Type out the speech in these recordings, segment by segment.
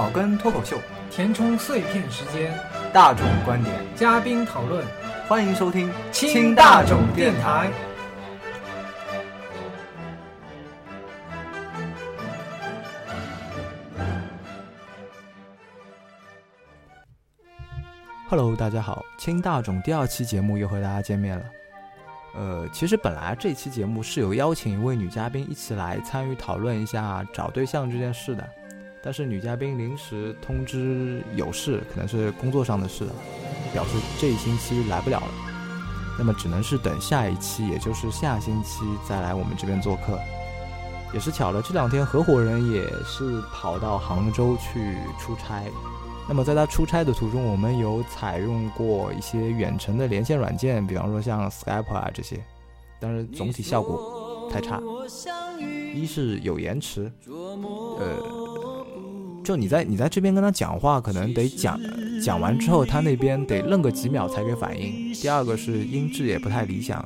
草根脱口秀，填充碎片时间，大众观点，嘉宾讨论，欢迎收听听大众电台。Hello，大家好，清大众第二期节目又和大家见面了。呃，其实本来这期节目是有邀请一位女嘉宾一起来参与讨论一下找对象这件事的，但是女嘉宾临时通知有事，可能是工作上的事，表示这一星期来不了了。那么只能是等下一期，也就是下星期再来我们这边做客。也是巧了，这两天合伙人也是跑到杭州去出差。那么在他出差的途中，我们有采用过一些远程的连线软件，比方说像 Skype 啊这些，但是总体效果太差。一是有延迟，呃，就你在你在这边跟他讲话，可能得讲讲完之后，他那边得愣个几秒才给反应。第二个是音质也不太理想，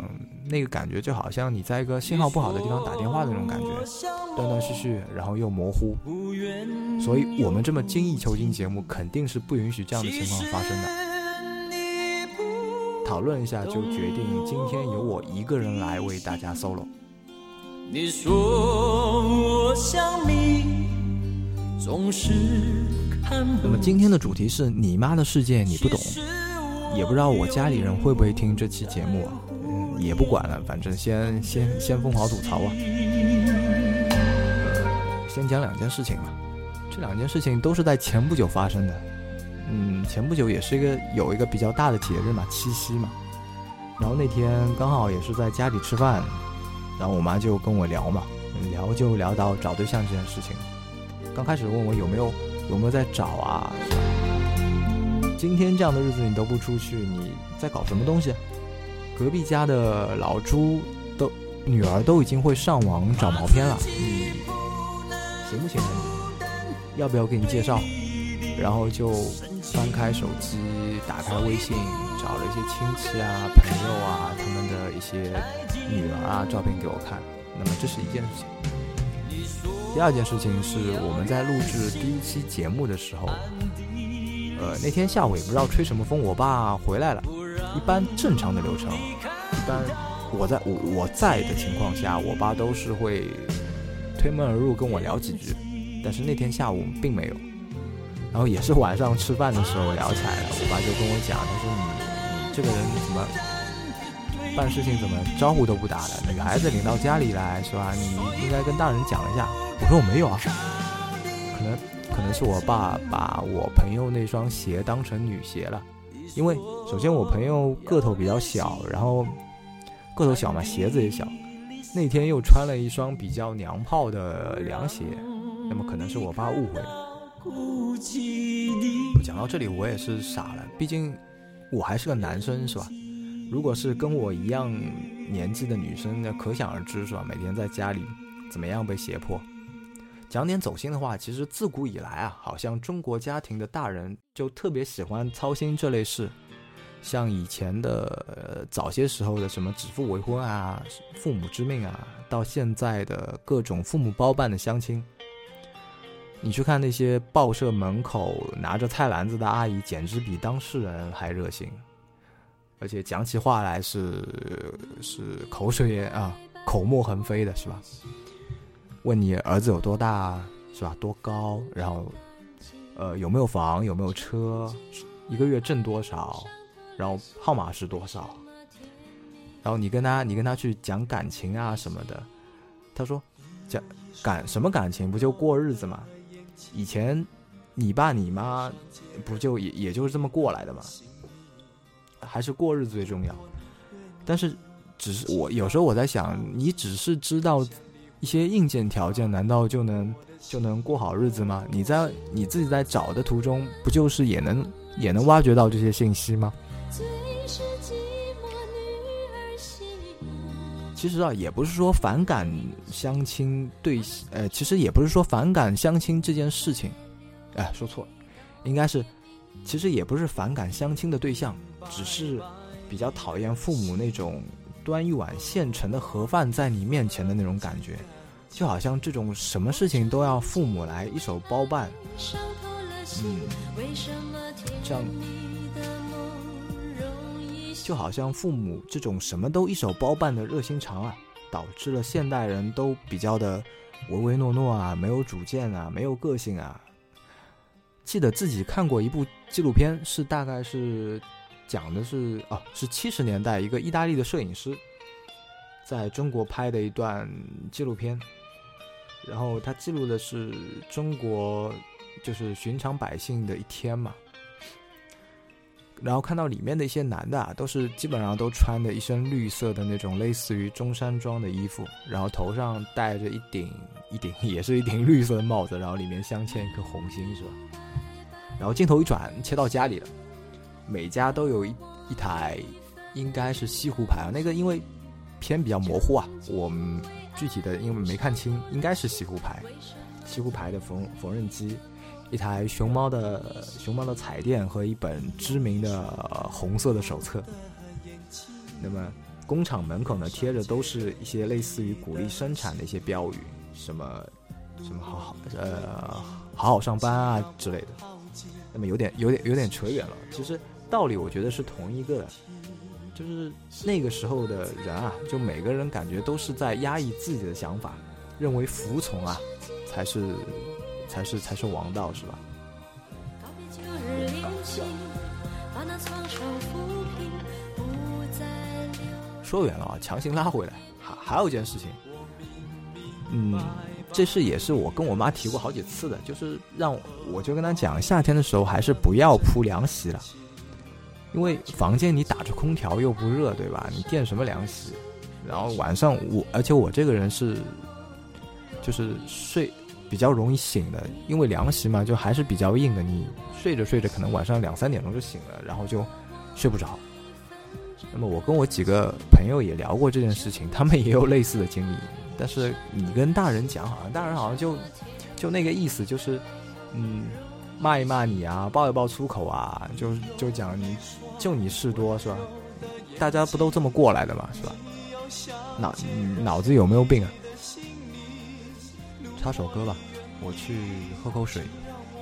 那个感觉就好像你在一个信号不好的地方打电话的那种感觉，断断续续，然后又模糊。所以我们这么精益求精节目肯定是不允许这样的情况发生的。讨论一下就决定今天由我一个人来为大家 solo。你说我想你，总是看那么今天的主题是你妈的世界你不懂，也不知道我家里人会不会听这期节目啊？嗯，也不管了，反正先先先疯狂吐槽啊。呃，先讲两件事情吧。这两件事情都是在前不久发生的，嗯，前不久也是一个有一个比较大的节日嘛，七夕嘛。然后那天刚好也是在家里吃饭，然后我妈就跟我聊嘛，聊就聊到找对象这件事情。刚开始问我有没有有没有在找啊，今天这样的日子你都不出去，你在搞什么东西？隔壁家的老朱都女儿都已经会上网找毛片了，你行不行啊你？要不要给你介绍？然后就翻开手机，打开微信，找了一些亲戚啊、朋友啊，他们的一些女儿啊照片给我看。那么这是一件事情。第二件事情是我们在录制第一期节目的时候，呃，那天下午也不知道吹什么风，我爸回来了。一般正常的流程，一般我在我我在的情况下，我爸都是会推门而入跟我聊几句。但是那天下午并没有，然后也是晚上吃饭的时候聊起来了。我爸就跟我讲，他说你你这个人怎么办事情怎么招呼都不打的？女孩子领到家里来是吧？你应该跟大人讲一下。我说我没有啊，可能可能是我爸把我朋友那双鞋当成女鞋了，因为首先我朋友个头比较小，然后个头小嘛，鞋子也小，那天又穿了一双比较娘炮的凉鞋。那么可能是我爸误会了。讲到这里，我也是傻了，毕竟我还是个男生，是吧？如果是跟我一样年纪的女生，那可想而知，是吧？每天在家里怎么样被胁迫？讲点走心的话，其实自古以来啊，好像中国家庭的大人就特别喜欢操心这类事，像以前的、呃、早些时候的什么指腹为婚啊、父母之命啊，到现在的各种父母包办的相亲。你去看那些报社门口拿着菜篮子的阿姨，简直比当事人还热心，而且讲起话来是是口水啊，口沫横飞的，是吧？问你儿子有多大，是吧？多高？然后，呃，有没有房？有没有车？一个月挣多少？然后号码是多少？然后你跟他，你跟他去讲感情啊什么的，他说讲感什么感情？不就过日子吗？以前，你爸你妈不就也也就是这么过来的吗？还是过日子最重要。但是，只是我有时候我在想，你只是知道一些硬件条件，难道就能就能过好日子吗？你在你自己在找的途中，不就是也能也能挖掘到这些信息吗？其实啊，也不是说反感相亲对，呃，其实也不是说反感相亲这件事情，哎，说错了，应该是，其实也不是反感相亲的对象，只是比较讨厌父母那种端一碗现成的盒饭在你面前的那种感觉，就好像这种什么事情都要父母来一手包办，嗯，这样就好像父母这种什么都一手包办的热心肠啊，导致了现代人都比较的唯唯诺诺啊，没有主见啊，没有个性啊。记得自己看过一部纪录片，是大概是讲的是哦，是七十年代一个意大利的摄影师在中国拍的一段纪录片，然后他记录的是中国就是寻常百姓的一天嘛。然后看到里面的一些男的啊，都是基本上都穿的一身绿色的那种类似于中山装的衣服，然后头上戴着一顶一顶也是一顶绿色的帽子，然后里面镶嵌一颗红心，是吧？然后镜头一转，切到家里了，每家都有一一台，应该是西湖牌啊。那个因为片比较模糊啊，我们具体的因为没看清，应该是西湖牌，西湖牌的缝缝纫机，一台熊猫的熊猫的彩电和一本知名的红色的手册。那么工厂门口呢贴着都是一些类似于鼓励生产的一些标语，什么什么好好呃好好上班啊之类的。那么有点有点有点扯远了，其实道理我觉得是同一个，就是那个时候的人啊，就每个人感觉都是在压抑自己的想法，认为服从啊才是才是才是王道，是吧？说远了啊，强行拉回来，还还有一件事情，嗯。这事也是我跟我妈提过好几次的，就是让我就跟她讲，夏天的时候还是不要铺凉席了，因为房间你打着空调又不热，对吧？你垫什么凉席？然后晚上我，而且我这个人是，就是睡比较容易醒的，因为凉席嘛，就还是比较硬的，你睡着睡着可能晚上两三点钟就醒了，然后就睡不着。那么我跟我几个朋友也聊过这件事情，他们也有类似的经历。但是你跟大人讲，好像大人好像就就那个意思，就是嗯，骂一骂你啊，爆一爆粗口啊，就就讲你就你事多是吧？大家不都这么过来的嘛，是吧？脑脑子有没有病啊？插首歌吧，我去喝口水。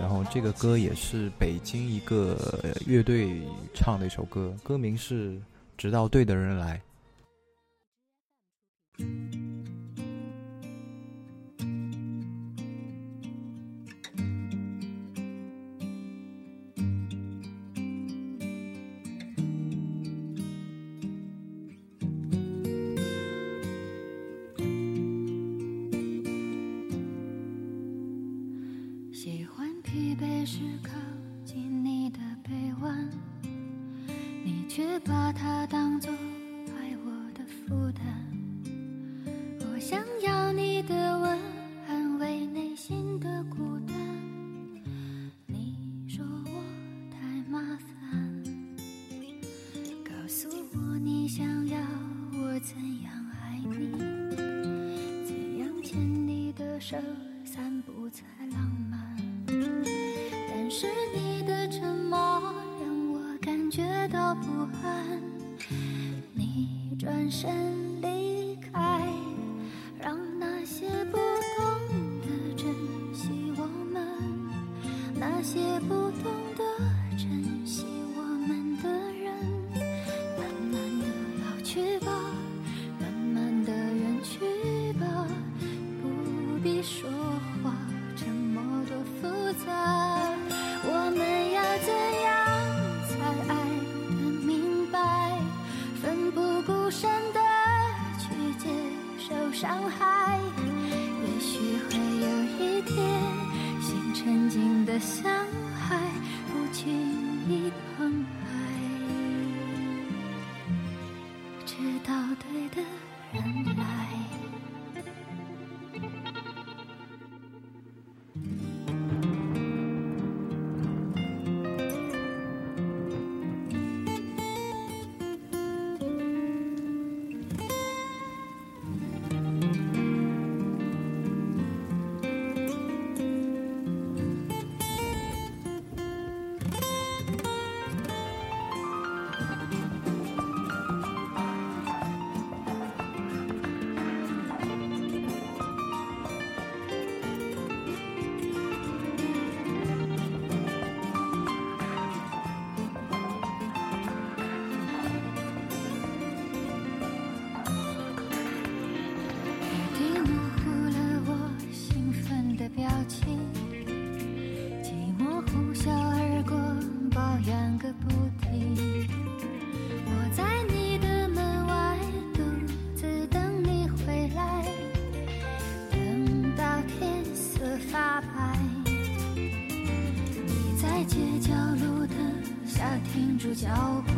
然后这个歌也是北京一个乐队唱的一首歌，歌名是《直到对的人来。喜欢疲惫时靠近你的臂弯。你却把它当作爱我的负担。我想要你的吻安慰内心的孤单你说我太麻烦。告诉我你想要我怎样爱你怎样牵你的手散步在浪漫。但是你的沉默觉到不安。你转身离开让那些不懂得珍惜我们那些不懂对的人来。个不停，我在你的门外独自等你回来，等到天色发白。你在街角路灯下停住脚步。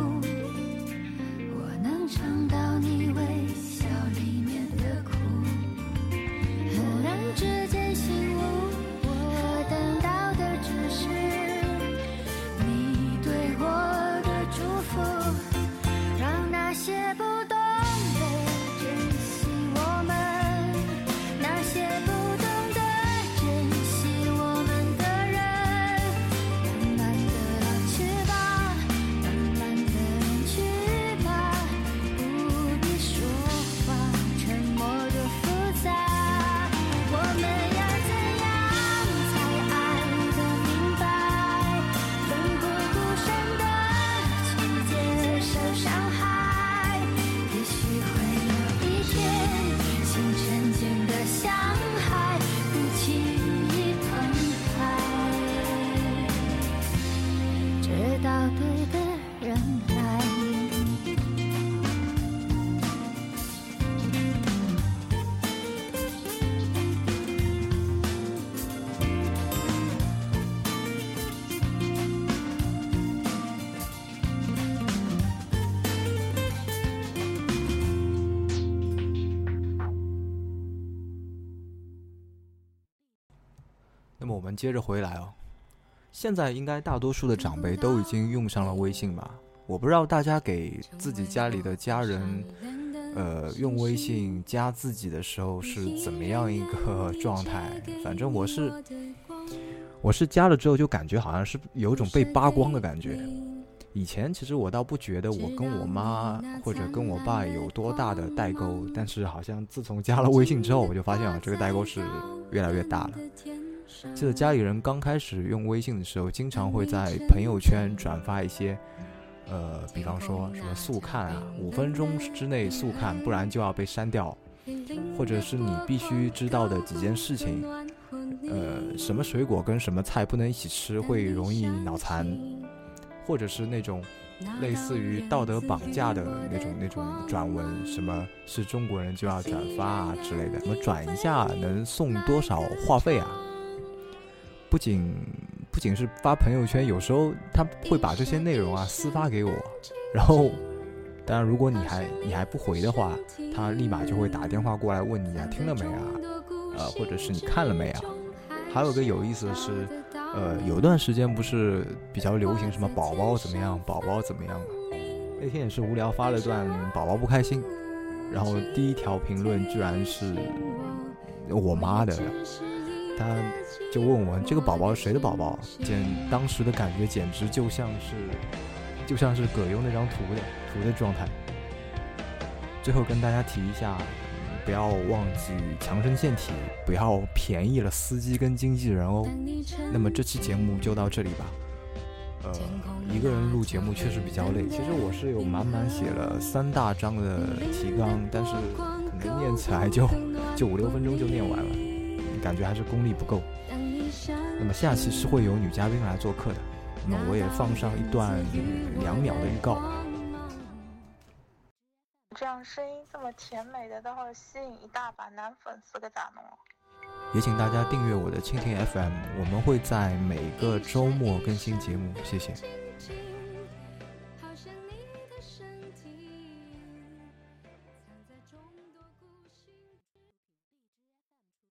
我们接着回来哦，现在应该大多数的长辈都已经用上了微信吧？我不知道大家给自己家里的家人，呃，用微信加自己的时候是怎么样一个状态？反正我是，我是加了之后就感觉好像是有种被扒光的感觉。以前其实我倒不觉得我跟我妈或者跟我爸有多大的代沟，但是好像自从加了微信之后，我就发现啊，这个代沟是越来越大了。记得家里人刚开始用微信的时候，经常会在朋友圈转发一些，呃，比方说什么速看啊，五分钟之内速看，不然就要被删掉，或者是你必须知道的几件事情，呃，什么水果跟什么菜不能一起吃，会容易脑残，或者是那种类似于道德绑架的那种那种转文，什么是中国人就要转发啊之类的，什么转一下能送多少话费啊？不仅不仅是发朋友圈，有时候他会把这些内容啊私发给我，然后，当然如果你还你还不回的话，他立马就会打电话过来问你啊听了没啊，呃或者是你看了没啊？还有个有意思的是，呃有段时间不是比较流行什么宝宝怎么样，宝宝怎么样嘛？那天也是无聊发了段宝宝不开心，然后第一条评论居然是我妈的。他就问我这个宝宝谁的宝宝？简当时的感觉简直就像是，就像是葛优那张图的图的状态。最后跟大家提一下，不要忘记强身健体，不要便宜了司机跟经纪人哦。那么这期节目就到这里吧。呃，一个人录节目确实比较累。其实我是有满满写了三大章的提纲，但是可能念起来就就五六分钟就念完了。感觉还是功力不够。那么下期是会有女嘉宾来做客的，那么我也放上一段两秒的预告。这样声音这么甜美的，待会儿吸引一大把男粉丝，可咋弄？也请大家订阅我的蜻蜓 FM，我们会在每个周末更新节目，谢谢。